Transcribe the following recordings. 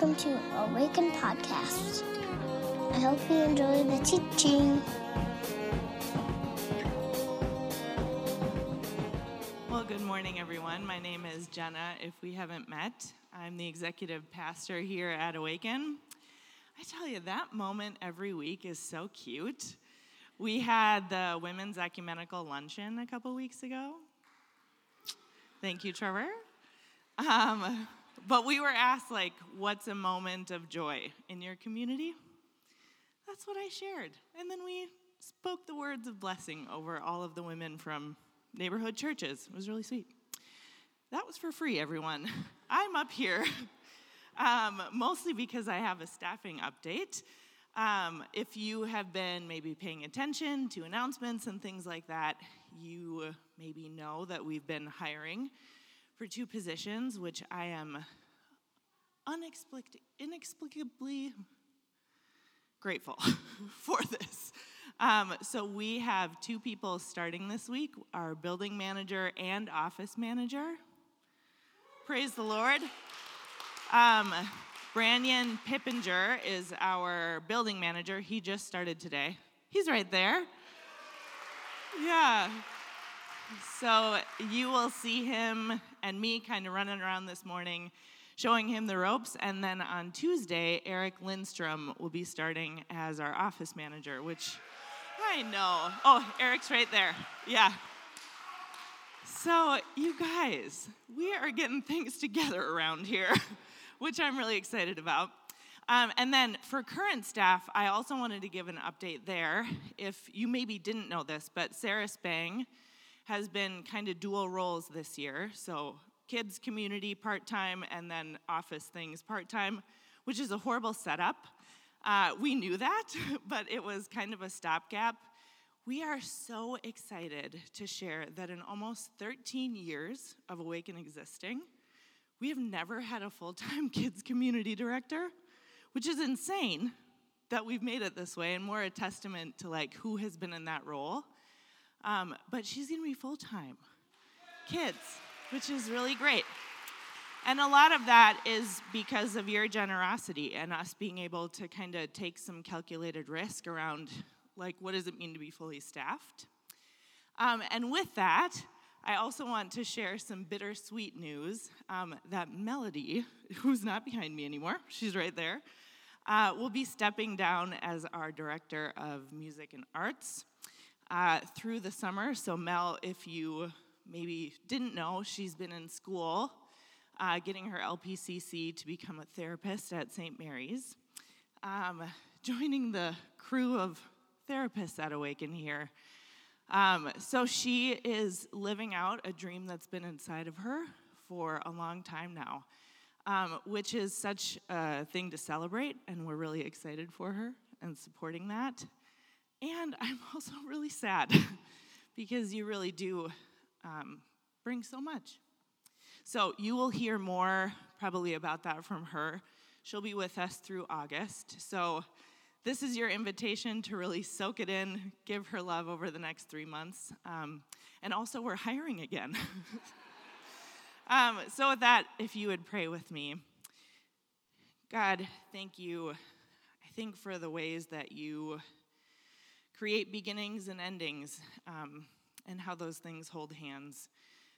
welcome to Awaken Podcast. I hope you enjoy the teaching. Well, good morning, everyone. My name is Jenna. If we haven't met, I'm the executive pastor here at Awaken. I tell you, that moment every week is so cute. We had the Women's Ecumenical Luncheon a couple weeks ago. Thank you, Trevor. Um, but we were asked, like, what's a moment of joy in your community? That's what I shared. And then we spoke the words of blessing over all of the women from neighborhood churches. It was really sweet. That was for free, everyone. I'm up here um, mostly because I have a staffing update. Um, if you have been maybe paying attention to announcements and things like that, you maybe know that we've been hiring for two positions, which I am inexplicably grateful for this. Um, so we have two people starting this week our building manager and office manager. Praise the Lord. Um, Branyan Pippinger is our building manager. He just started today. He's right there. Yeah. So you will see him and me kind of running around this morning, showing him the ropes. And then on Tuesday, Eric Lindstrom will be starting as our office manager, which I know. Oh, Eric's right there. Yeah. So, you guys, we are getting things together around here, which I'm really excited about. Um, and then for current staff, I also wanted to give an update there. If you maybe didn't know this, but Sarah Spang has been kind of dual roles this year. So kids community part time and then office things part time, which is a horrible setup. Uh, we knew that, but it was kind of a stopgap. We are so excited to share that in almost 13 years of Awaken existing, we have never had a full time kids community director, which is insane that we've made it this way and more a testament to like who has been in that role. Um, but she's gonna be full time kids which is really great. And a lot of that is because of your generosity and us being able to kind of take some calculated risk around, like, what does it mean to be fully staffed? Um, and with that, I also want to share some bittersweet news um, that Melody, who's not behind me anymore, she's right there, uh, will be stepping down as our director of music and arts uh, through the summer. So, Mel, if you maybe didn't know, she's been in school uh, getting her LPCC to become a therapist at St. Mary's, um, joining the crew of therapists at Awaken here. Um, so she is living out a dream that's been inside of her for a long time now, um, which is such a thing to celebrate, and we're really excited for her and supporting that. And I'm also really sad because you really do um, brings so much. So you will hear more probably about that from her. She'll be with us through August. So this is your invitation to really soak it in, give her love over the next three months. Um, and also, we're hiring again. um, so, with that, if you would pray with me. God, thank you. I think for the ways that you create beginnings and endings. Um, and how those things hold hands.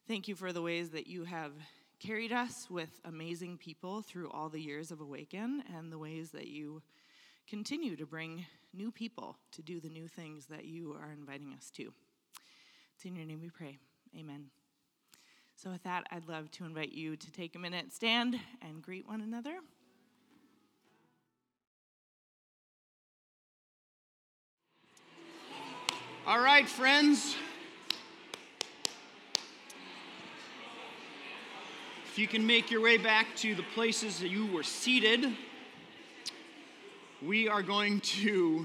Thank you for the ways that you have carried us with amazing people through all the years of Awaken and the ways that you continue to bring new people to do the new things that you are inviting us to. It's in your name we pray. Amen. So, with that, I'd love to invite you to take a minute, stand, and greet one another. All right, friends. If you can make your way back to the places that you were seated, we are going to.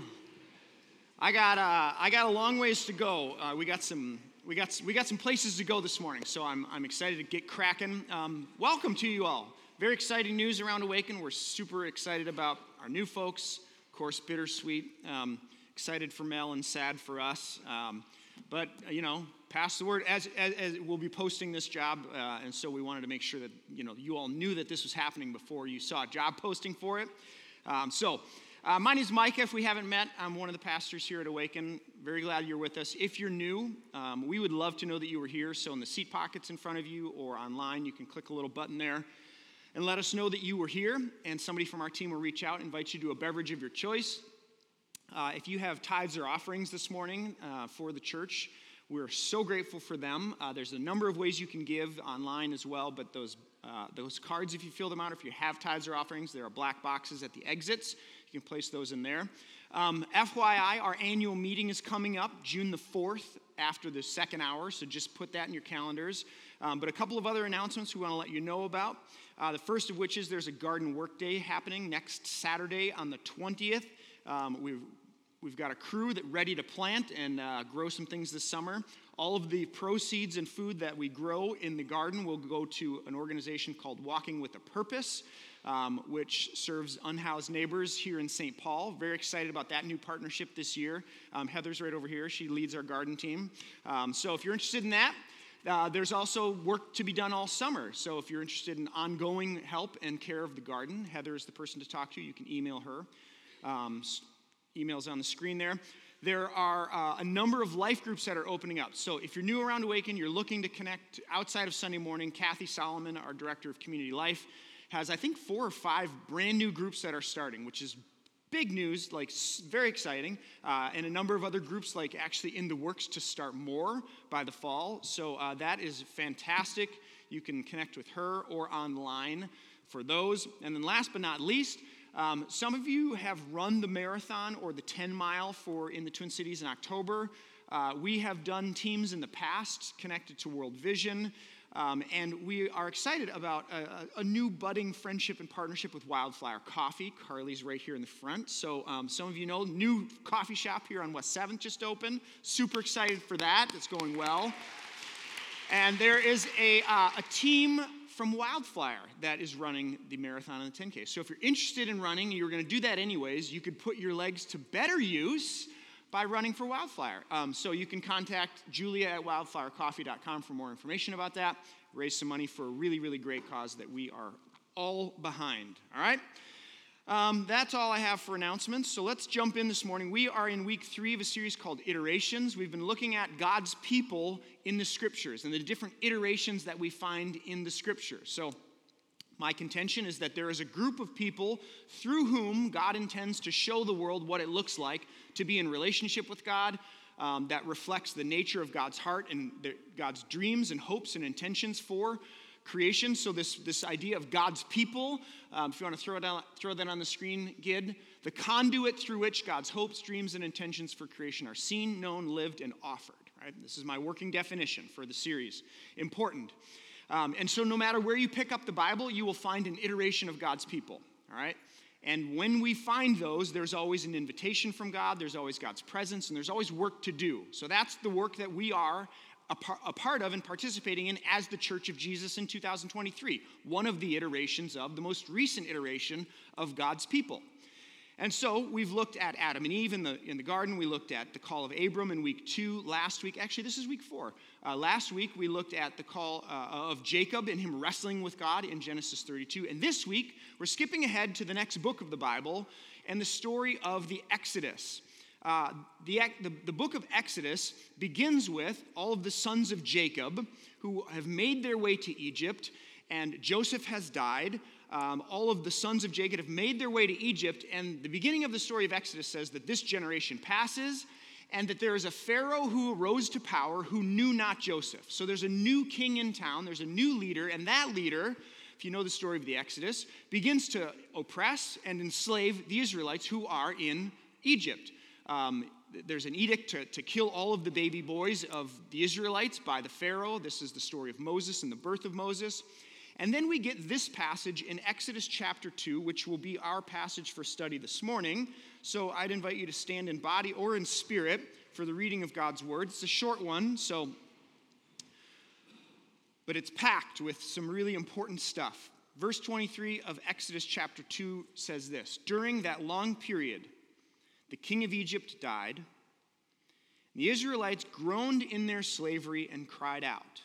I got uh, I got a long ways to go. Uh, we got some we got we got some places to go this morning, so I'm I'm excited to get cracking. Um, welcome to you all. Very exciting news around Awaken. We're super excited about our new folks. Of course, bittersweet. Um, excited for Mel and sad for us. Um, but, you know, pass the word as, as, as we'll be posting this job. Uh, and so we wanted to make sure that, you know, you all knew that this was happening before you saw a job posting for it. Um, so, uh, my name is Micah. If we haven't met, I'm one of the pastors here at Awaken. Very glad you're with us. If you're new, um, we would love to know that you were here. So, in the seat pockets in front of you or online, you can click a little button there and let us know that you were here. And somebody from our team will reach out, invite you to a beverage of your choice. Uh, if you have tithes or offerings this morning uh, for the church, we're so grateful for them. Uh, there's a number of ways you can give online as well, but those, uh, those cards, if you fill them out, if you have tithes or offerings, there are black boxes at the exits. You can place those in there. Um, FYI, our annual meeting is coming up June the 4th after the second hour, so just put that in your calendars. Um, but a couple of other announcements we want to let you know about. Uh, the first of which is there's a garden work day happening next Saturday on the 20th. Um, we've We've got a crew that ready to plant and uh, grow some things this summer. All of the proceeds and food that we grow in the garden will go to an organization called Walking with a Purpose um, which serves unhoused neighbors here in St. Paul. Very excited about that new partnership this year. Um, Heather's right over here. She leads our garden team. Um, so if you're interested in that, uh, there's also work to be done all summer. So if you're interested in ongoing help and care of the garden, Heather is the person to talk to. You can email her. Emails on the screen there. There are uh, a number of life groups that are opening up. So if you're new around Awaken, you're looking to connect outside of Sunday morning, Kathy Solomon, our director of community life, has, I think, four or five brand new groups that are starting, which is big news, like very exciting, uh, and a number of other groups like actually in the works to start more by the fall. So uh, that is fantastic. You can connect with her or online for those. And then last but not least, um, some of you have run the marathon or the 10 mile for in the Twin Cities in October. Uh, we have done teams in the past connected to World Vision. Um, and we are excited about a, a, new budding friendship and partnership with Wildflyer Coffee. Carly's right here in the front. So, um, some of you know, new coffee shop here on West 7th just opened. Super excited for that. It's going well. And there is a, uh, a team from Wildflyer that is running the marathon and the 10K. So, if you're interested in running, you're going to do that anyways, you could put your legs to better use by running for Wildflyer. Um, so you can contact Julia at wildflyercoffee.com for more information about that. Raise some money for a really, really great cause that we are all behind. All right? Um, that's all I have for announcements. So let's jump in this morning. We are in week three of a series called Iterations. We've been looking at God's people in the scriptures and the different iterations that we find in the scriptures. So my contention is that there is a group of people through whom God intends to show the world what it looks like to be in relationship with God um, that reflects the nature of God's heart and the, God's dreams and hopes and intentions for creation. So, this, this idea of God's people, um, if you want to throw, it on, throw that on the screen, Gid, the conduit through which God's hopes, dreams, and intentions for creation are seen, known, lived, and offered. Right? This is my working definition for the series. Important. Um, and so, no matter where you pick up the Bible, you will find an iteration of God's people, all right? And when we find those, there's always an invitation from God, there's always God's presence, and there's always work to do. So, that's the work that we are a, par- a part of and participating in as the Church of Jesus in 2023, one of the iterations of the most recent iteration of God's people. And so we've looked at Adam and Eve in the, in the garden. We looked at the call of Abram in week two. Last week, actually, this is week four. Uh, last week, we looked at the call uh, of Jacob and him wrestling with God in Genesis 32. And this week, we're skipping ahead to the next book of the Bible and the story of the Exodus. Uh, the, the, the book of Exodus begins with all of the sons of Jacob who have made their way to Egypt, and Joseph has died um, all of the sons of Jacob have made their way to Egypt. And the beginning of the story of Exodus says that this generation passes and that there is a Pharaoh who arose to power who knew not Joseph. So there's a new king in town, there's a new leader, and that leader, if you know the story of the Exodus, begins to oppress and enslave the Israelites who are in Egypt. Um, there's an edict to, to kill all of the baby boys of the Israelites by the Pharaoh. This is the story of Moses and the birth of Moses. And then we get this passage in Exodus chapter 2, which will be our passage for study this morning. So I'd invite you to stand in body or in spirit for the reading of God's word. It's a short one, so but it's packed with some really important stuff. Verse 23 of Exodus chapter 2 says this During that long period, the king of Egypt died, The Israelites groaned in their slavery and cried out.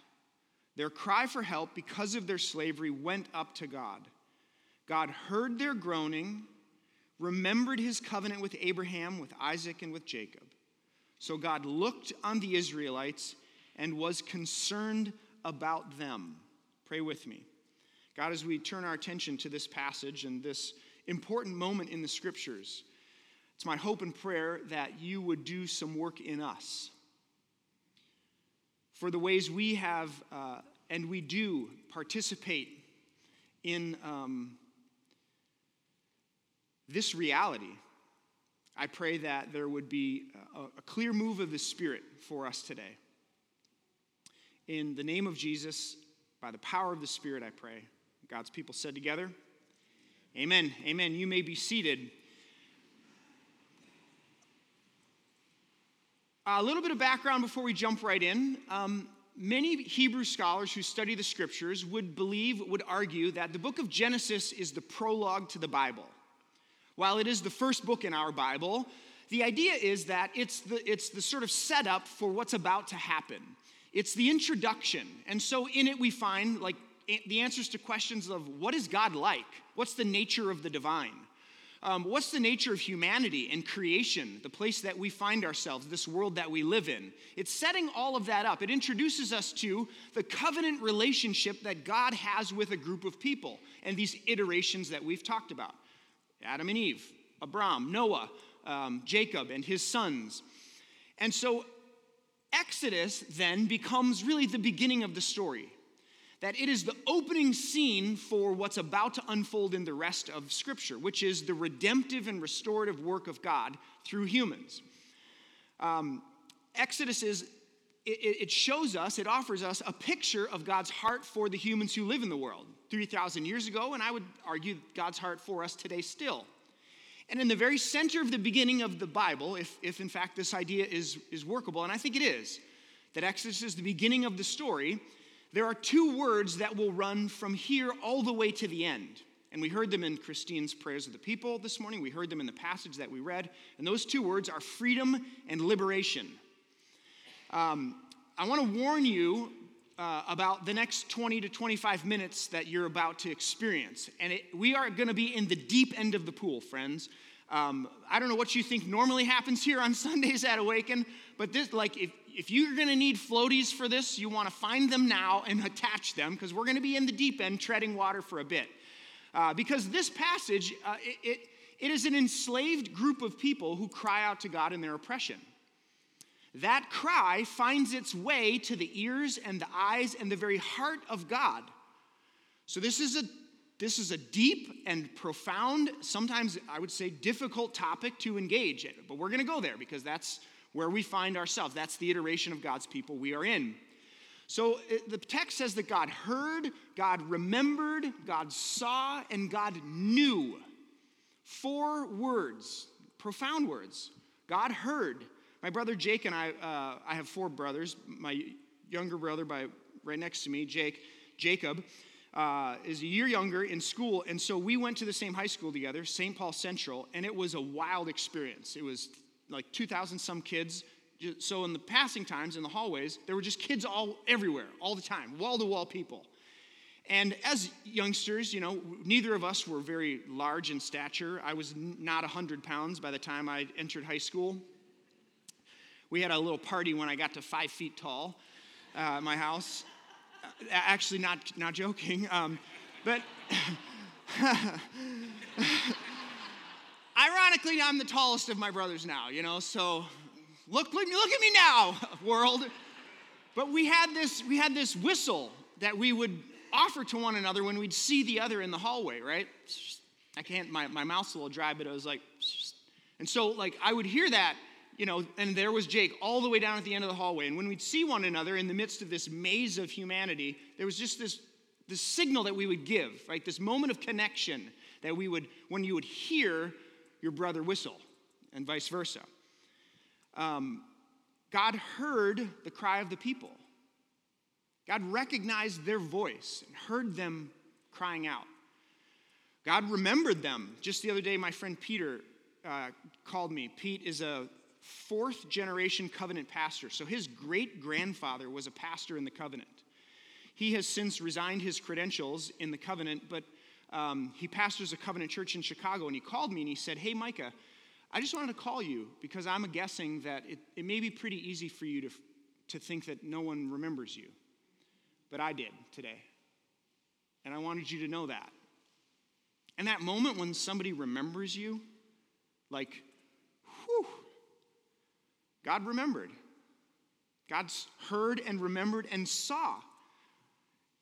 Their cry for help because of their slavery went up to God. God heard their groaning, remembered his covenant with Abraham, with Isaac, and with Jacob. So God looked on the Israelites and was concerned about them. Pray with me. God, as we turn our attention to this passage and this important moment in the scriptures, it's my hope and prayer that you would do some work in us. For the ways we have uh, and we do participate in um, this reality, I pray that there would be a, a clear move of the Spirit for us today. In the name of Jesus, by the power of the Spirit, I pray. God's people said together, Amen. Amen. You may be seated. A little bit of background before we jump right in. Um, many Hebrew scholars who study the scriptures would believe, would argue that the book of Genesis is the prologue to the Bible. While it is the first book in our Bible, the idea is that it's the, it's the sort of setup for what's about to happen. It's the introduction. And so in it, we find like the answers to questions of what is God like? What's the nature of the divine? Um, what's the nature of humanity and creation, the place that we find ourselves, this world that we live in? It's setting all of that up. It introduces us to the covenant relationship that God has with a group of people and these iterations that we've talked about Adam and Eve, Abram, Noah, um, Jacob, and his sons. And so Exodus then becomes really the beginning of the story. That it is the opening scene for what's about to unfold in the rest of Scripture, which is the redemptive and restorative work of God through humans. Um, Exodus is, it, it shows us, it offers us a picture of God's heart for the humans who live in the world 3,000 years ago, and I would argue God's heart for us today still. And in the very center of the beginning of the Bible, if, if in fact this idea is, is workable, and I think it is, that Exodus is the beginning of the story, there are two words that will run from here all the way to the end. And we heard them in Christine's prayers of the people this morning. We heard them in the passage that we read. And those two words are freedom and liberation. Um, I want to warn you uh, about the next 20 to 25 minutes that you're about to experience. And it, we are going to be in the deep end of the pool, friends. Um, I don't know what you think normally happens here on Sundays at Awaken, but this, like, if, if you're going to need floaties for this, you want to find them now and attach them because we're going to be in the deep end treading water for a bit. Uh, because this passage, uh, it, it, it is an enslaved group of people who cry out to God in their oppression that cry finds its way to the ears and the eyes and the very heart of God. So this is a this is a deep and profound, sometimes I would say difficult topic to engage in, but we're going to go there because that's where we find ourselves. That's the iteration of God's people we are in. So the text says that God heard, God remembered, God saw, and God knew. Four words, profound words. God heard, my brother Jake and I, uh, I have four brothers. My younger brother, by right next to me, Jake, Jacob, uh, is a year younger in school, and so we went to the same high school together, St. Paul Central, and it was a wild experience. It was like 2,000 some kids. So in the passing times in the hallways, there were just kids all everywhere, all the time, wall to wall people. And as youngsters, you know, neither of us were very large in stature. I was not 100 pounds by the time I entered high school. We had a little party when I got to five feet tall uh, at my house. Actually, not, not joking. Um, but ironically, I'm the tallest of my brothers now, you know, so look, look, look at me now, world. But we had this, we had this whistle that we would offer to one another when we'd see the other in the hallway, right? I can't, my, my mouth's a little dry, but I was like, and so like I would hear that you know, and there was Jake all the way down at the end of the hallway. And when we'd see one another in the midst of this maze of humanity, there was just this, this signal that we would give, right? This moment of connection that we would, when you would hear your brother whistle, and vice versa. Um, God heard the cry of the people. God recognized their voice and heard them crying out. God remembered them. Just the other day, my friend Peter uh, called me. Pete is a fourth generation covenant pastor. So his great grandfather was a pastor in the covenant. He has since resigned his credentials in the covenant, but um, he pastors a covenant church in Chicago. And he called me and he said, Hey, Micah, I just wanted to call you because I'm guessing that it, it may be pretty easy for you to, to think that no one remembers you. But I did today. And I wanted you to know that. And that moment when somebody remembers you, like, whew, God remembered. God's heard and remembered and saw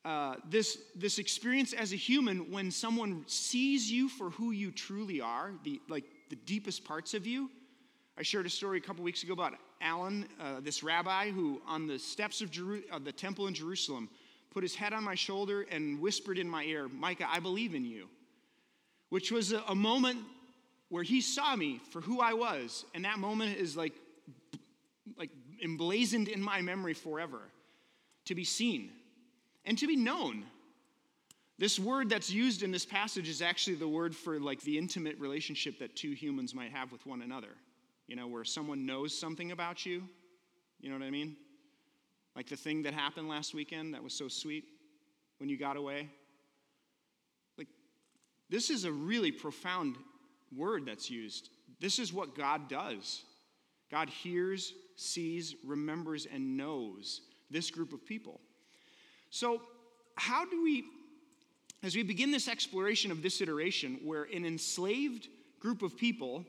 uh, this, this experience as a human when someone sees you for who you truly are, the, like the deepest parts of you. I shared a story a couple weeks ago about Alan, uh, this rabbi who, on the steps of Jeru- the temple in Jerusalem, put his head on my shoulder and whispered in my ear, Micah, I believe in you. Which was a, a moment where he saw me for who I was. And that moment is like, like emblazoned in my memory forever to be seen and to be known. This word that's used in this passage is actually the word for like the intimate relationship that two humans might have with one another. You know, where someone knows something about you. You know what I mean? Like the thing that happened last weekend that was so sweet when you got away. Like, this is a really profound word that's used. This is what God does. God hears, sees, remembers, and knows this group of people. So, how do we, as we begin this exploration of this iteration, where an enslaved group of people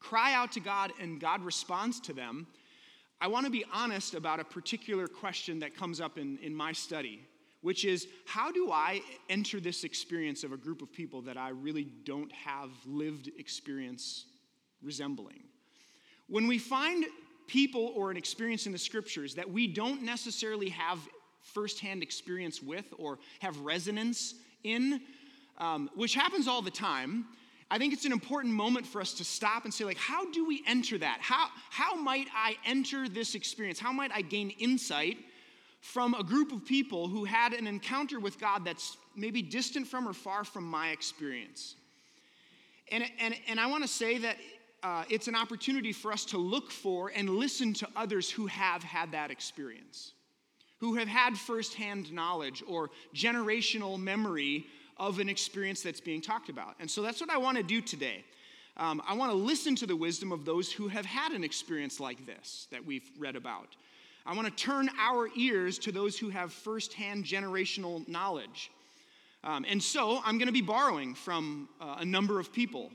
cry out to God and God responds to them, I want to be honest about a particular question that comes up in, in my study, which is how do I enter this experience of a group of people that I really don't have lived experience resembling? When we find people or an experience in the scriptures that we don't necessarily have firsthand experience with or have resonance in, um, which happens all the time, I think it's an important moment for us to stop and say, like, how do we enter that? How, how might I enter this experience? How might I gain insight from a group of people who had an encounter with God that's maybe distant from or far from my experience? And, and, and I want to say that uh, it's an opportunity for us to look for and listen to others who have had that experience who have had firsthand knowledge or generational memory of an experience that's being talked about. And so that's what I want to do today. Um, I want to listen to the wisdom of those who have had an experience like this that we've read about. I want to turn our ears to those who have firsthand generational knowledge. Um, and so I'm going to be borrowing from uh, a number of people.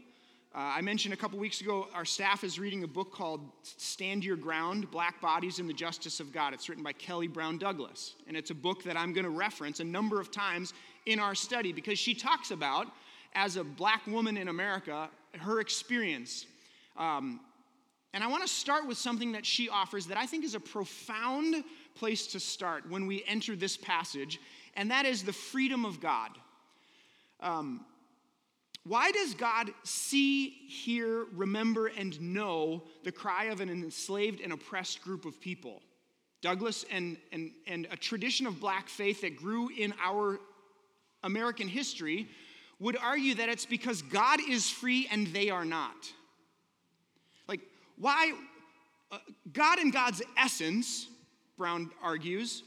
Uh, I mentioned a couple weeks ago, our staff is reading a book called Stand Your Ground Black Bodies and the Justice of God. It's written by Kelly Brown Douglas. And it's a book that I'm going to reference a number of times in our study because she talks about, as a black woman in America, her experience. Um, and I want to start with something that she offers that I think is a profound place to start when we enter this passage, and that is the freedom of God. Um, why does God see, hear, remember, and know the cry of an enslaved and oppressed group of people? Douglas and, and, and a tradition of black faith that grew in our American history would argue that it's because God is free and they are not. Like, why? Uh, God and God's essence, Brown argues,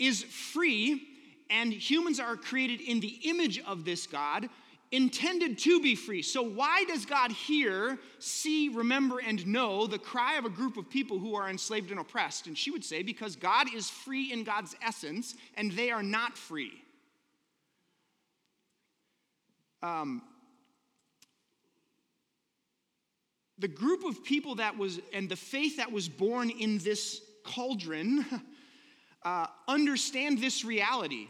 is free, and humans are created in the image of this God intended to be free. So, why does God hear, see, remember, and know the cry of a group of people who are enslaved and oppressed? And she would say, because God is free in God's essence, and they are not free. Um, the group of people that was, and the faith that was born in this cauldron, uh, understand this reality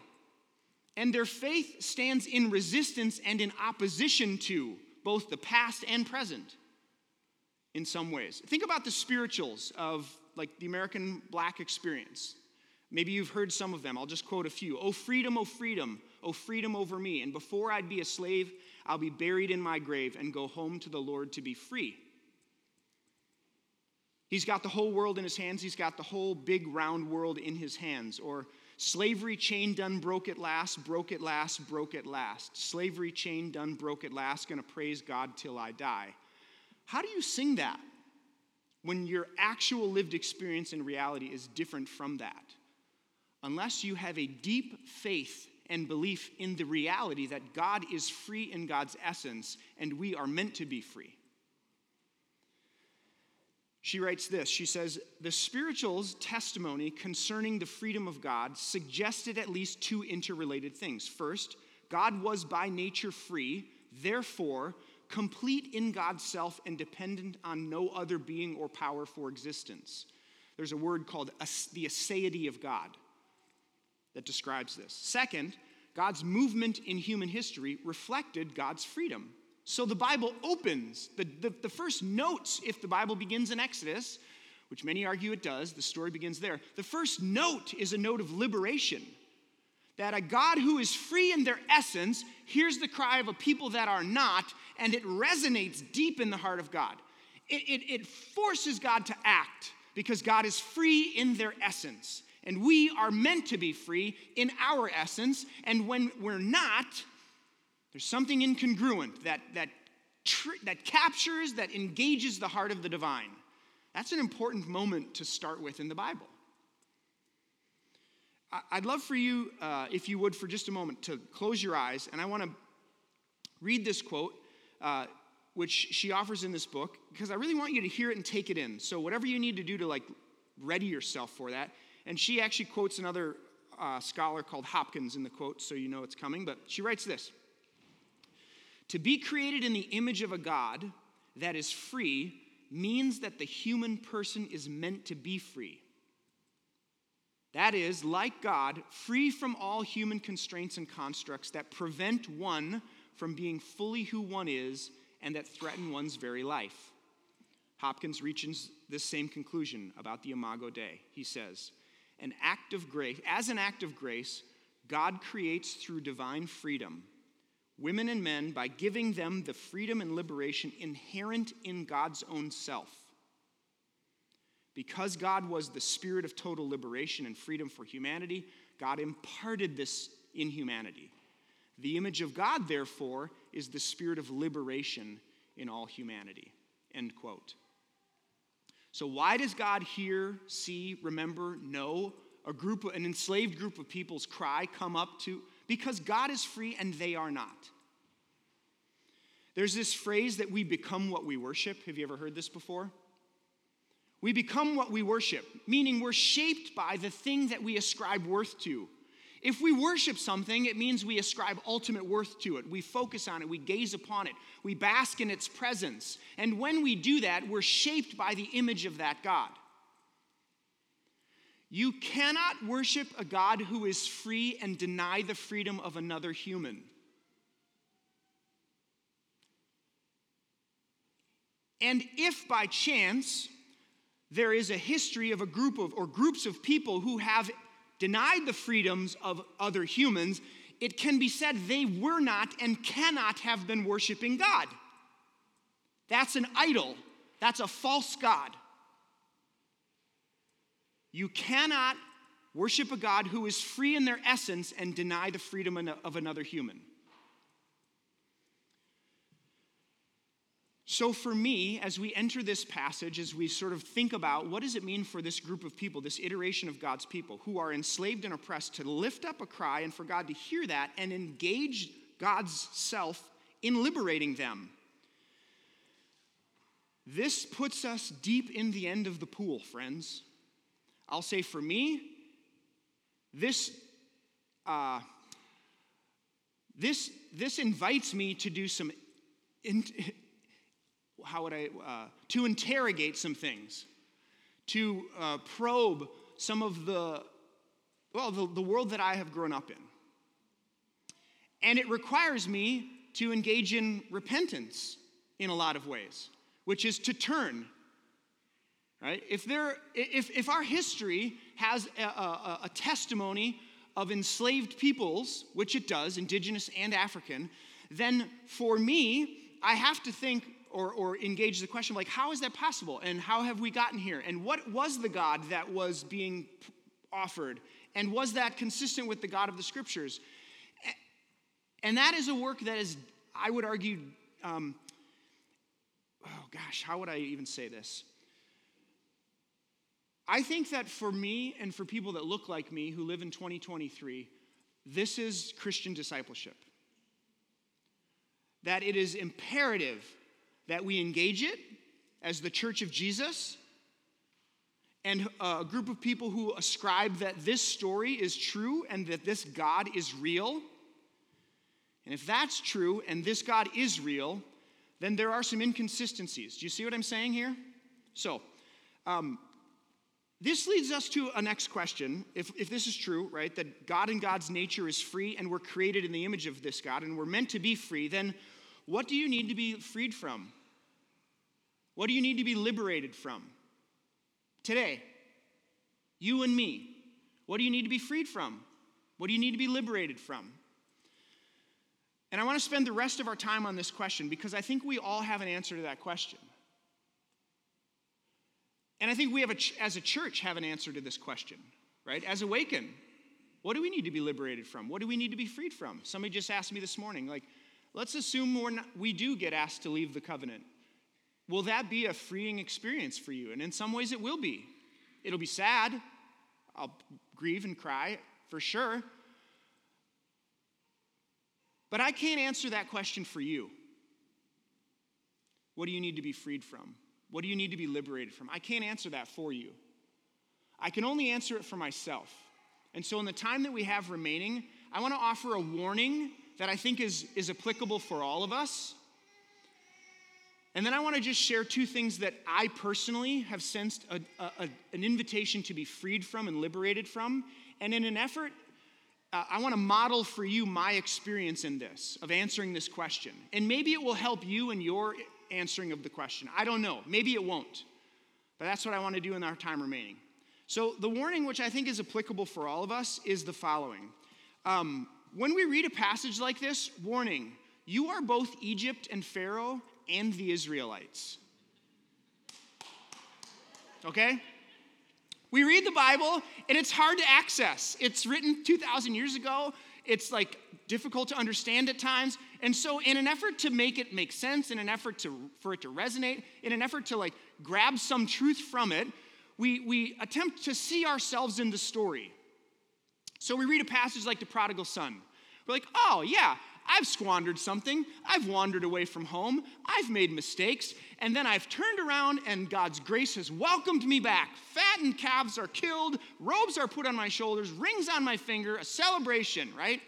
and their faith stands in resistance and in opposition to both the past and present in some ways. Think about the spirituals of like the American black experience. Maybe you've heard some of them. I'll just quote a few. Oh, freedom, oh, freedom, oh, freedom over me. And before I'd be a slave, I'll be buried in my grave and go home to the Lord to be free. He's got the whole world in his hands. He's got the whole big round world in his hands. Or Slavery chain done broke at last, broke at last, broke at last. Slavery chain done broke at last, gonna praise God till I die. How do you sing that? when your actual lived experience in reality is different from that. Unless you have a deep faith and belief in the reality that God is free in God's essence and we are meant to be free. She writes this She says, The spiritual's testimony concerning the freedom of God suggested at least two interrelated things. First, God was by nature free, therefore, complete in God's self and dependent on no other being or power for existence. There's a word called the aseity of God that describes this. Second, God's movement in human history reflected God's freedom. So the Bible opens, the, the, the, first notes, if the Bible begins in Exodus, which many argue it does, the story begins there. The first note is a note of liberation. That a God who is free in their essence hears the cry of a people that are not, and it resonates deep in the heart of God. It, it, it forces God to act because God is free in their essence. And we are meant to be free in our essence. And when we're not, there's something incongruent that, that, tr- that captures, that engages the heart of the divine. That's an important moment to start with in the Bible. I'd love for you, uh, if you would, for just a moment, to close your eyes. And I want to read this quote, uh, which she offers in this book, because I really want you to hear it and take it in. So, whatever you need to do to like ready yourself for that, and she actually quotes another uh, scholar called Hopkins in the quote, so you know it's coming. But she writes this To be created in the image of a God that is free means that the human person is meant to be free. That is, like God, free from all human constraints and constructs that prevent one from being fully who one is and that threaten one's very life. Hopkins reaches this same conclusion about the Imago Dei. He says, an act of grace, as an act of grace, God creates through divine freedom women and men by giving them the freedom and liberation inherent in God's own self. Because God was the spirit of total liberation and freedom for humanity, God imparted this in humanity. The image of God, therefore, is the spirit of liberation in all humanity. End quote. So, why does God hear, see, remember, know a group, an enslaved group of people's cry come up to? Because God is free and they are not. There's this phrase that we become what we worship. Have you ever heard this before? We become what we worship, meaning we're shaped by the thing that we ascribe worth to. If we worship something, it means we ascribe ultimate worth to it. We focus on it, we gaze upon it, we bask in its presence. And when we do that, we're shaped by the image of that God. You cannot worship a God who is free and deny the freedom of another human. And if by chance there is a history of a group of or groups of people who have denied the freedoms of other humans, it can be said they were not and cannot have been worshiping God. That's an idol, that's a false God. You cannot worship a God who is free in their essence and deny the freedom of another human. So, for me, as we enter this passage, as we sort of think about what does it mean for this group of people, this iteration of God's people who are enslaved and oppressed, to lift up a cry and for God to hear that and engage God's self in liberating them. This puts us deep in the end of the pool, friends. I'll say for me, this, uh, this, this invites me to do some. In, how would I, uh, to interrogate some things, to uh, probe some of the, well, the, the world that I have grown up in. And it requires me to engage in repentance in a lot of ways, which is to turn. Right? If, there, if, if our history has a, a, a testimony of enslaved peoples, which it does, indigenous and African, then for me, I have to think or, or engage the question of like, how is that possible? And how have we gotten here? And what was the God that was being offered? And was that consistent with the God of the scriptures? And that is a work that is, I would argue, um, oh gosh, how would I even say this? I think that for me and for people that look like me who live in 2023, this is Christian discipleship. That it is imperative that we engage it as the church of Jesus and a group of people who ascribe that this story is true and that this God is real. And if that's true and this God is real, then there are some inconsistencies. Do you see what I'm saying here? So, um, this leads us to a next question. If, if this is true, right, that God and God's nature is free and we're created in the image of this God and we're meant to be free, then what do you need to be freed from? What do you need to be liberated from? Today, you and me, what do you need to be freed from? What do you need to be liberated from? And I want to spend the rest of our time on this question because I think we all have an answer to that question. And I think we have, a, as a church, have an answer to this question, right? As Awaken, what do we need to be liberated from? What do we need to be freed from? Somebody just asked me this morning, like, let's assume we're not, we do get asked to leave the covenant. Will that be a freeing experience for you? And in some ways, it will be. It'll be sad. I'll grieve and cry for sure. But I can't answer that question for you. What do you need to be freed from? What do you need to be liberated from? I can't answer that for you. I can only answer it for myself. And so, in the time that we have remaining, I want to offer a warning that I think is, is applicable for all of us and then I want to just share two things that I personally have sensed a, a, an invitation to be freed from and liberated from. And in an effort, uh, I want to model for you my experience in this, of answering this question. And maybe it will help you in your answering of the question. I don't know. Maybe it won't. But that's what I want to do in our time remaining. So, the warning, which I think is applicable for all of us, is the following. Um, when we read a passage like this, warning, you are both Egypt and Pharaoh and the Israelites. Okay? We read the Bible and it's hard to access. It's written 2,000 years ago. It's like difficult to understand at times. And so, in an effort to make it make sense, in an effort to, for it to resonate, in an effort to like grab some truth from it, we, we attempt to see ourselves in the story. So, we read a passage like the prodigal son. We're like, oh, yeah, I've squandered something. I've wandered away from home. I've made mistakes. And then I've turned around and God's grace has welcomed me back. Fattened calves are killed, robes are put on my shoulders, rings on my finger, a celebration, right?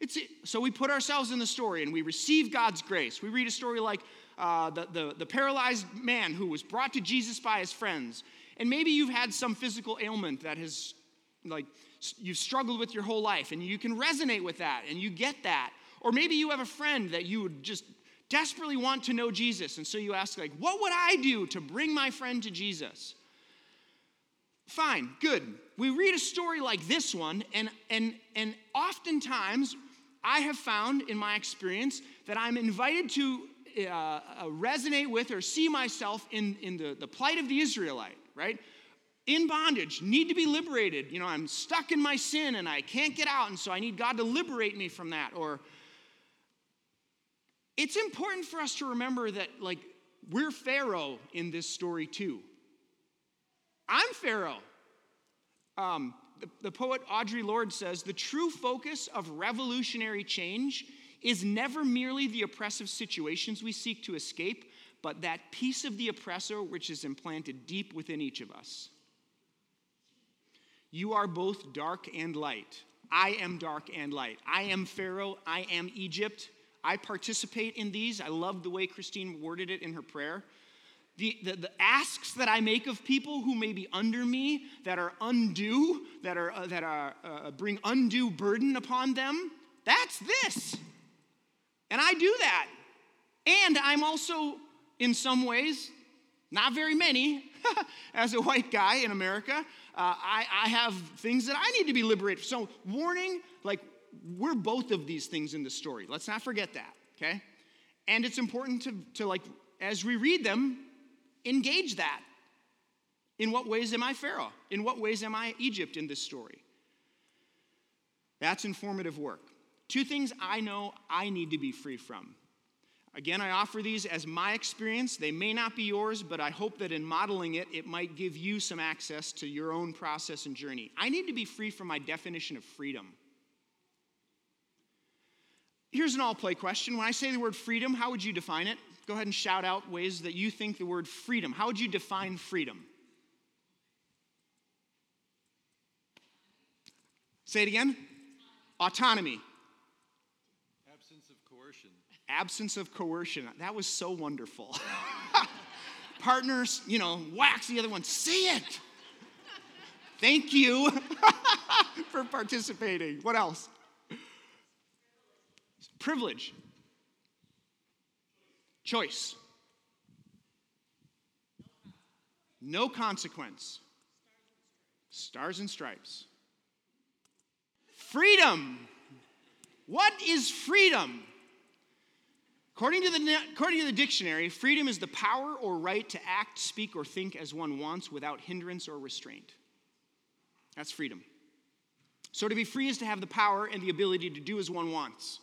It's, so we put ourselves in the story and we receive God's grace. We read a story like uh, the, the, the paralyzed man who was brought to Jesus by his friends. And maybe you've had some physical ailment that has, like, you've struggled with your whole life and you can resonate with that and you get that. Or maybe you have a friend that you would just desperately want to know Jesus. And so you ask, like, what would I do to bring my friend to Jesus? Fine, good. We read a story like this one, and, and, and oftentimes I have found in my experience that I'm invited to uh, uh, resonate with or see myself in, in the, the plight of the Israelite, right? In bondage, need to be liberated. You know, I'm stuck in my sin and I can't get out, and so I need God to liberate me from that. Or it's important for us to remember that, like, we're Pharaoh in this story too. I'm Pharaoh. Um, the, poet Audre Lorde says the true focus of revolutionary change is never merely the oppressive situations we seek to escape, but that piece of the oppressor which is implanted deep within each of us. You are both dark and light. I am dark and light. I am Pharaoh. I am Egypt. I participate in these. I love the way Christine worded it in her prayer. The, the, the, asks that I make of people who may be under me, that are undue, that, are, uh, that are, uh, bring undue burden upon them, that's this. And I do that. And I'm also, in some ways, not very many, as a white guy in America, uh, I, I have things that I need to be liberated. So, warning, like we're both of these things in the story. Let's not forget that, okay? And it's important to, to like, as we read them, engage that. In what ways am I Pharaoh? In what ways am I Egypt in this story? That's informative work. Two things I know I need to be free from. Again, I offer these as my experience. They may not be yours, but I hope that in modeling it, it might give you some access to your own process and journey. I need to be free from my definition of freedom. Here's an all play question. When I say the word freedom, how would you define it? Go ahead and shout out ways that you think the word freedom. How would you define freedom? Say it again. Autonomy. Absence of coercion. Absence of coercion. That was so wonderful. Partners, you know, wax the other one. Say it. Thank you for participating. What else? Privilege. Choice. No consequence. Stars and stripes. Freedom. What is freedom? According to, the, according to the dictionary, freedom is the power or right to act, speak, or think as one wants without hindrance or restraint. That's freedom. So to be free is to have the power and the ability to do as one wants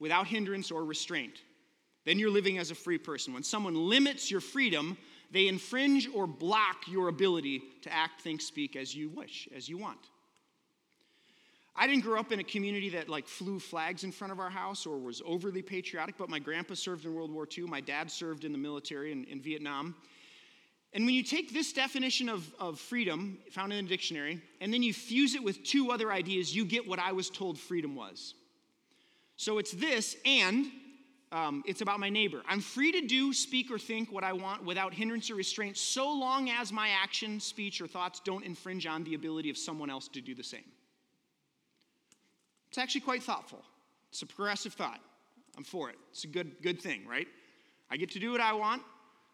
without hindrance or restraint. Then you're living as a free person. When someone limits your freedom, they infringe or block your ability to act, think, speak as you wish, as you want. I didn't grow up in a community that like flew flags in front of our house or was overly patriotic, but my grandpa served in World War II. My dad served in the military in, in Vietnam. And when you take this definition of, of freedom found in the dictionary, and then you fuse it with two other ideas, you get what I was told freedom was. So it's this, and um, it's about my neighbor. I'm free to do, speak, or think what I want without hindrance or restraint, so long as my action, speech, or thoughts don't infringe on the ability of someone else to do the same. It's actually quite thoughtful. It's a progressive thought. I'm for it. It's a good, good thing, right? I get to do what I want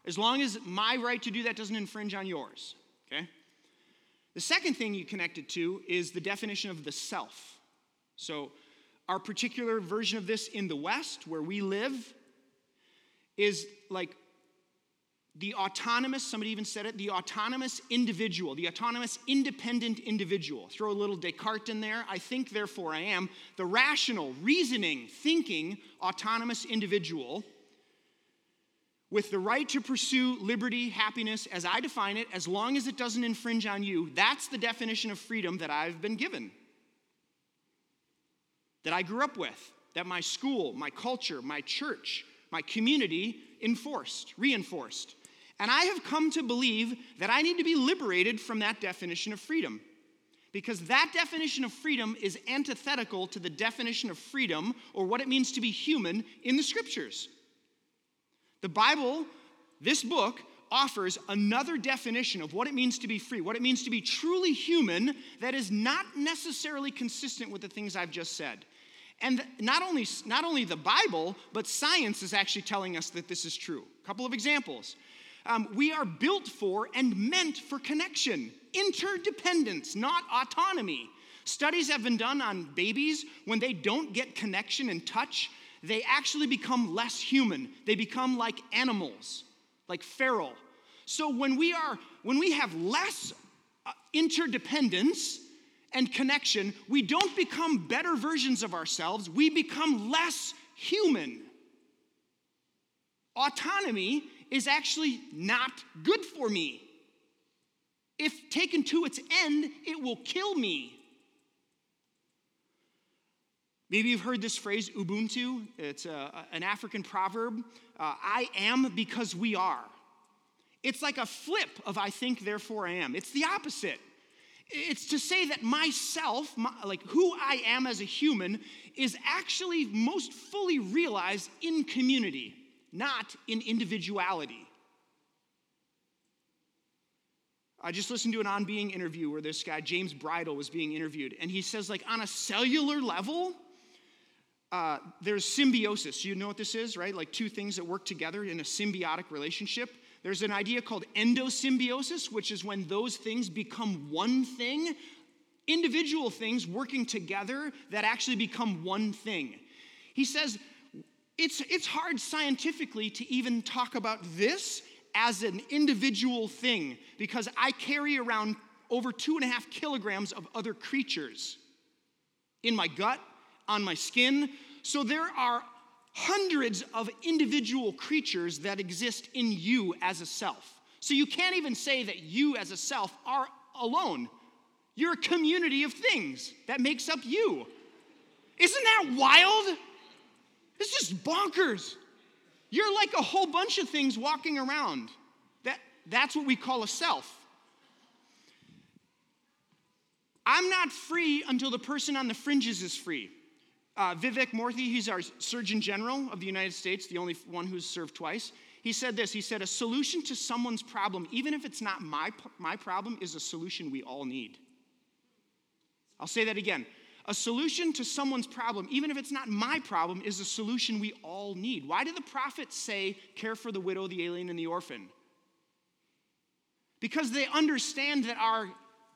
as long as my right to do that doesn't infringe on yours, okay? The second thing you connect it to is the definition of the self. So, our particular version of this in the West, where we live, is like the autonomous, somebody even said it, the autonomous individual, the autonomous independent individual. Throw a little Descartes in there. I think, therefore I am. The rational, reasoning, thinking, autonomous individual with the right to pursue liberty, happiness, as I define it, as long as it doesn't infringe on you. That's the definition of freedom that I've been given, that I grew up with, that my school, my culture, my church, my community enforced, reinforced. And I have come to believe that I need to be liberated from that definition of freedom. Because that definition of freedom is antithetical to the definition of freedom or what it means to be human in the scriptures. The Bible, this book, offers another definition of what it means to be free, what it means to be truly human, that is not necessarily consistent with the things I've just said. And not only, not only the Bible, but science is actually telling us that this is true. A couple of examples. Um, we are built for and meant for connection, interdependence, not autonomy. Studies have been done on babies when they don't get connection and touch, they actually become less human. They become like animals, like feral. So when we are when we have less uh, interdependence and connection, we don't become better versions of ourselves, we become less human. Autonomy is actually not good for me. If taken to its end, it will kill me. Maybe you've heard this phrase, Ubuntu. It's a, an African proverb. Uh, I am because we are. It's like a flip of I think, therefore I am. It's the opposite. It's to say that myself, my, like who I am as a human, is actually most fully realized in community not in individuality. I just listened to an on being interview where this guy, James Bridle, was being interviewed, and he says, like, on a cellular level, uh, there's symbiosis. You know what this is, right? Like two things that work together in a symbiotic relationship. There's an idea called endosymbiosis, which is when those things become one thing, individual things working together that actually become one thing. He says it's, it's hard scientifically to even talk about this as an individual thing because I carry around over two and a half kilograms of other creatures in my gut, on my skin. So there are hundreds of individual creatures that exist in you as a self. So you can't even say that you as a self are alone. You're a community of things that makes up you. Isn't that wild? It's just bonkers. You're like a whole bunch of things walking around. That, that's what we call a self. I'm not free until the person on the fringes is free. Uh, Vivek Murthy, he's our Surgeon General of the United States, the only one who's served twice. He said this He said, A solution to someone's problem, even if it's not my, my problem, is a solution we all need. I'll say that again. A solution to someone's problem, even if it's not my problem, is a solution we all need. Why do the prophets say, care for the widow, the alien, and the orphan? Because they understand that our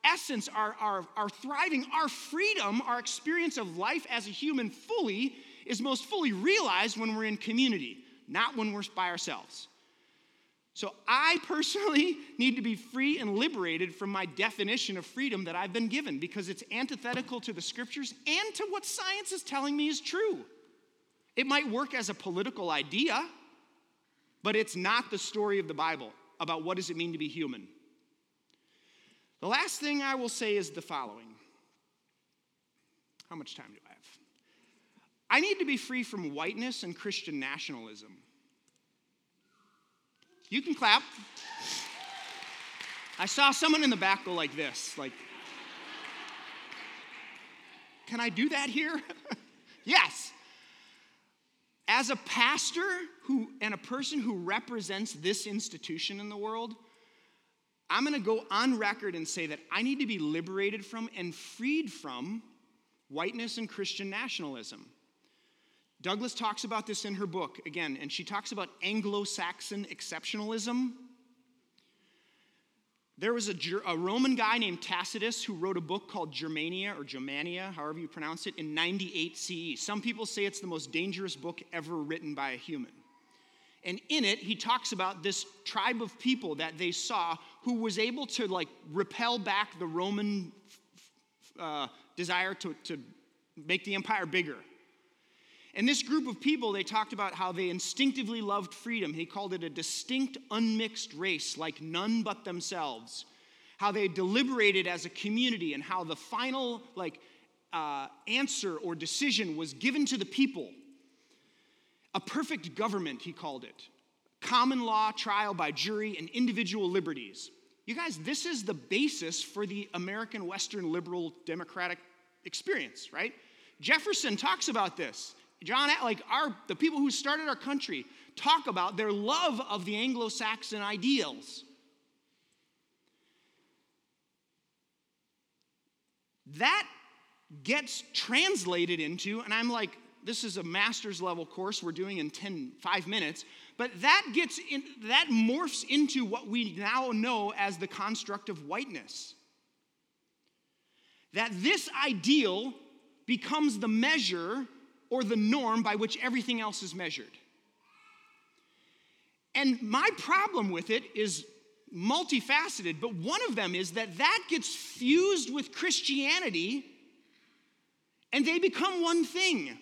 essence, our, our, our thriving, our freedom, our experience of life as a human fully is most fully realized when we're in community, not when we're by ourselves. So I personally need to be free and liberated from my definition of freedom that I've been given because it's antithetical to the scriptures and to what science is telling me is true. It might work as a political idea, but it's not the story of the Bible about what does it mean to be human. The last thing I will say is the following. How much time do I have? I need to be free from whiteness and Christian nationalism. You can clap. I saw someone in the back go like this, like, can I do that here? yes. As a pastor who and a person who represents this institution in the world, I'm going to go on record and say that I need to be liberated from and freed from whiteness and Christian nationalism. Douglas talks about this in her book again, and she talks about Anglo Saxon exceptionalism. There was a, a, Roman guy named Tacitus who wrote a book called Germania or Germania, however you pronounce it, in 98 CE. Some people say it's the most dangerous book ever written by a human. And in it, he talks about this tribe of people that they saw who was able to like repel back the Roman uh, desire to, to make the empire bigger. And this group of people, they talked about how they instinctively loved freedom. He called it a distinct, unmixed race, like none but themselves. How they deliberated as a community, and how the final, like, uh, answer or decision was given to the people a perfect government, he called it. Common law, trial by jury, and individual liberties. You guys, this is the basis for the American Western liberal democratic experience, right? Jefferson talks about this. John, like our the people who started our country talk about their love of the Anglo-Saxon ideals. That gets translated into, and I'm like, this is a master's level course we're doing in 10, five minutes, but that gets in, that morphs into what we now know as the construct of whiteness. That this ideal becomes the measure or the norm by which everything else is measured. And my problem with it is multifaceted, but one of them is that that gets fused with Christianity and they become one thing.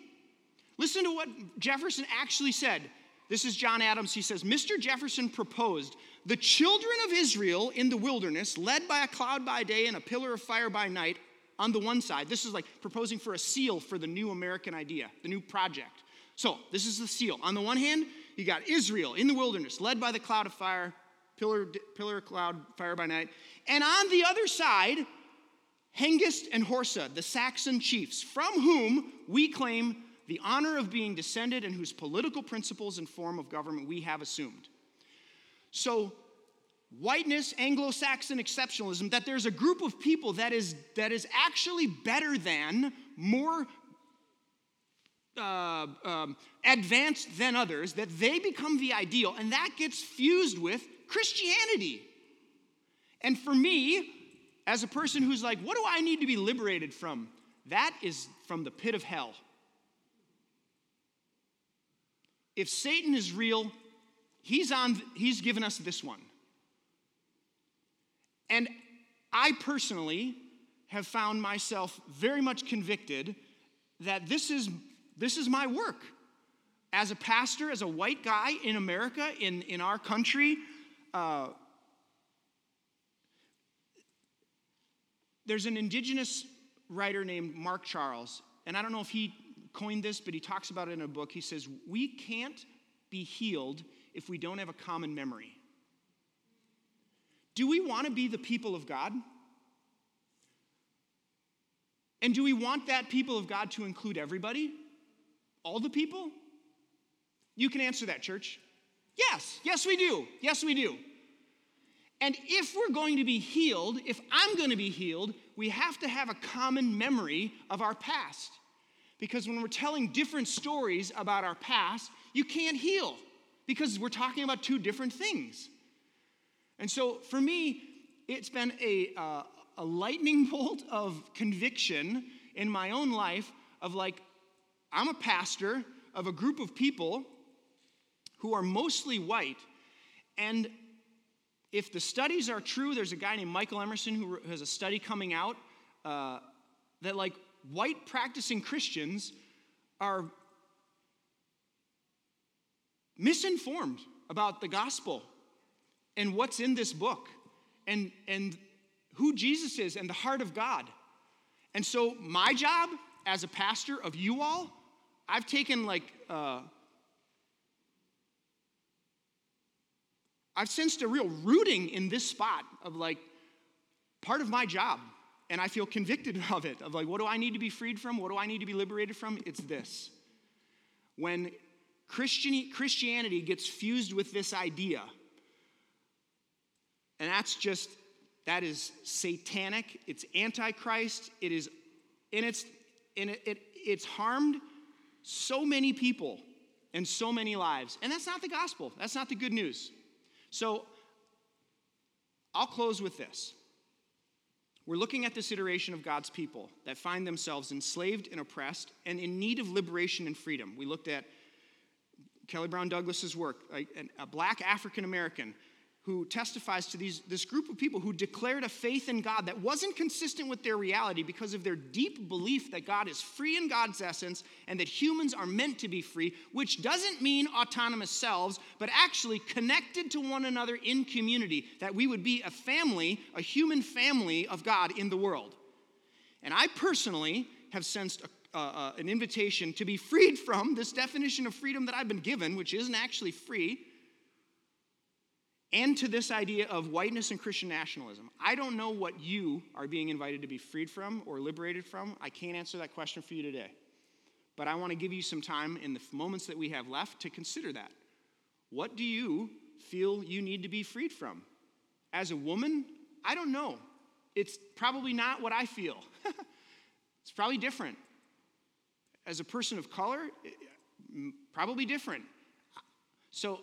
Listen to what Jefferson actually said. This is John Adams. He says, Mr. Jefferson proposed the children of Israel in the wilderness, led by a cloud by day and a pillar of fire by night, on the one side. This is like proposing for a seal for the new American idea, the new project. So, this is the seal. On the one hand, you got Israel in the wilderness, led by the cloud of fire, pillar, pillar cloud, fire by night. And on the other side, Hengist and Horsa, the Saxon chiefs, from whom we claim the honor of being descended and whose political principles and form of government we have assumed. So, whiteness, Anglo Saxon exceptionalism, that there's a group of people that is, that is actually better than, more uh, um, advanced than others, that they become the ideal, and that gets fused with Christianity. And for me, as a person who's like, what do I need to be liberated from? That is from the pit of hell. If Satan is real, he's on he's given us this one. And I personally have found myself very much convicted that this is this is my work. as a pastor, as a white guy in America, in, in our country, uh, there's an indigenous writer named Mark Charles, and I don't know if he coined this, but he talks about it in a book. He says, We can't be healed if we don't have a common memory. Do we want to be the people of God? And do we want that people of God to include everybody? All the people? You can answer that, church. Yes, yes, we do. Yes, we do. And if we're going to be healed, if I'm going to be healed, we have to have a common memory of our past. Because when we're telling different stories about our past, you can't heal because we're talking about two different things. And so for me, it's been a, uh, a lightning bolt of conviction in my own life of like, I'm a pastor of a group of people who are mostly white. And if the studies are true, there's a guy named Michael Emerson who has a study coming out uh, that, like, white practicing Christians are misinformed about the gospel and what's in this book and, and who Jesus is and the heart of God. And so, my job as a pastor of you all, I've taken like, uh, I've sensed a real rooting in this spot of like part of my job. And I feel convicted of it, of like, what do I need to be freed from? What do I need to be liberated from? It's this. When Christian, Christianity gets fused with this idea, and that's just, that is satanic, it's antichrist, it is, and it's, and it, it, it's harmed so many people and so many lives. And that's not the gospel, that's not the good news. So I'll close with this. We're looking at this iteration of God's people that find themselves enslaved and oppressed and in need of liberation and freedom. We looked at Kelly Brown Douglas's work, a, a black African American who testifies to these, this group of people who declared a faith in God that wasn't consistent with their reality because of their deep belief that God is free in God's essence and that humans are meant to be free, which doesn't mean autonomous selves, but actually connected to one another in community, that we would be a family, a human family of God in the world. And I personally have sensed a, uh, an invitation to be freed from this definition of freedom that I've been given, which isn't actually free and to this idea of whiteness and Christian nationalism. I don't know what you are being invited to be freed from or liberated from. I can't answer that question for you today. But I want to give you some time in the moments that we have left to consider that. What do you feel you need to be freed from? As a woman, I don't know. It's probably not what I feel. it's probably different. As a person of color, probably different. So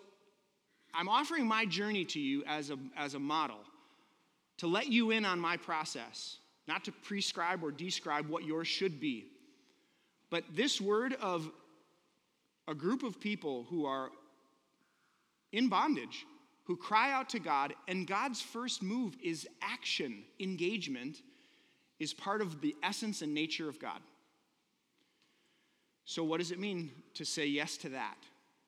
I'm offering my journey to you as a, as a model to let you in on my process, not to prescribe or describe what yours should be. But this word of a group of people who are in bondage, who cry out to God, and God's first move is action, engagement, is part of the essence and nature of God. So, what does it mean to say yes to that?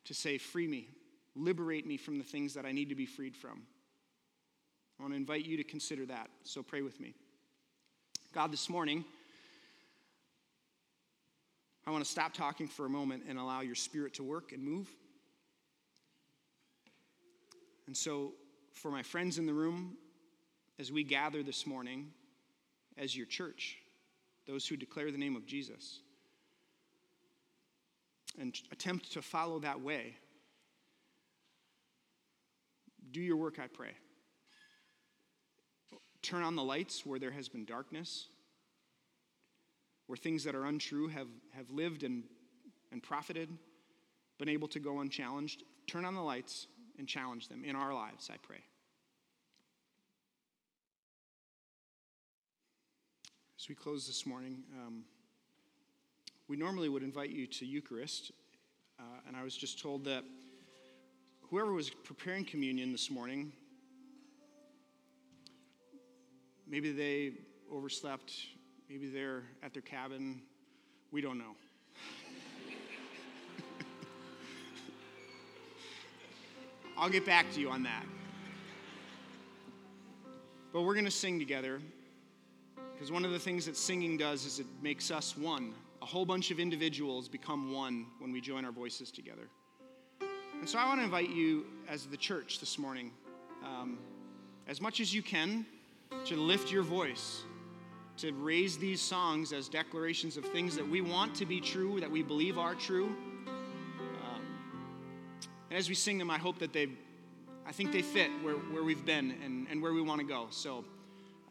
To say, free me, liberate me from the things that I need to be freed from. I want to invite you to consider that, so pray with me. God, this morning, I want to stop talking for a moment and allow your spirit to work and move. And so, for my friends in the room, as we gather this morning as your church, those who declare the name of Jesus, and attempt to follow that way, do your work, I pray. Turn on the lights where there has been darkness, where things that are untrue have, have lived and, and profited, been able to go unchallenged. Turn on the lights and challenge them in our lives, I pray. As we close this morning, um, we normally would invite you to Eucharist, uh, and I was just told that whoever was preparing communion this morning, maybe they overslept, maybe they're at their cabin. We don't know. I'll get back to you on that. But we're going to sing together because one of the things that singing does is it makes us one. A whole bunch of individuals become one when we join our voices together. And so I want to invite you, as the church this morning, um, as much as you can, to lift your voice, to raise these songs as declarations of things that we want to be true, that we believe are true. Um, and as we sing them, I hope that they, I think they fit where, where we've been and, and where we want to go. So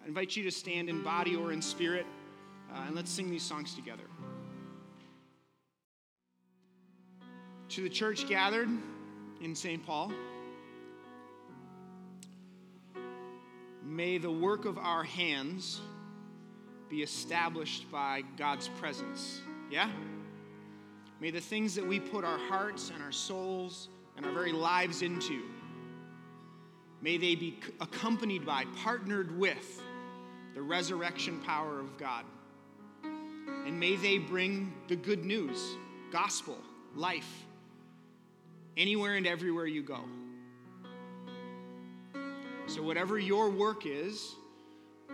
I invite you to stand in body or in spirit, uh, and let's sing these songs together. To the church gathered in St. Paul, may the work of our hands be established by God's presence. Yeah? May the things that we put our hearts and our souls and our very lives into, may they be accompanied by, partnered with the resurrection power of God. And may they bring the good news, gospel, life, anywhere and everywhere you go. So, whatever your work is,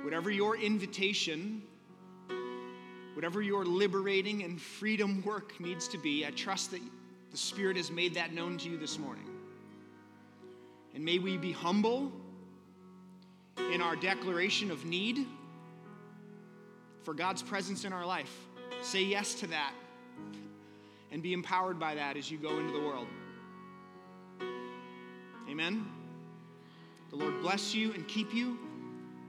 whatever your invitation, whatever your liberating and freedom work needs to be, I trust that the Spirit has made that known to you this morning. And may we be humble in our declaration of need for God's presence in our life. Say yes to that and be empowered by that as you go into the world. Amen. The Lord bless you and keep you.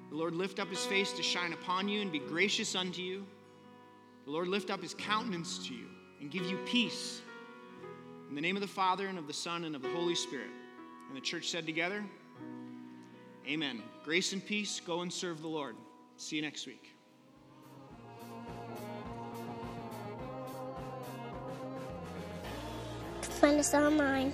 The Lord lift up his face to shine upon you and be gracious unto you. The Lord lift up his countenance to you and give you peace. In the name of the Father, and of the Son, and of the Holy Spirit. And the church said together, Amen. Grace and peace. Go and serve the Lord. See you next week. Find us online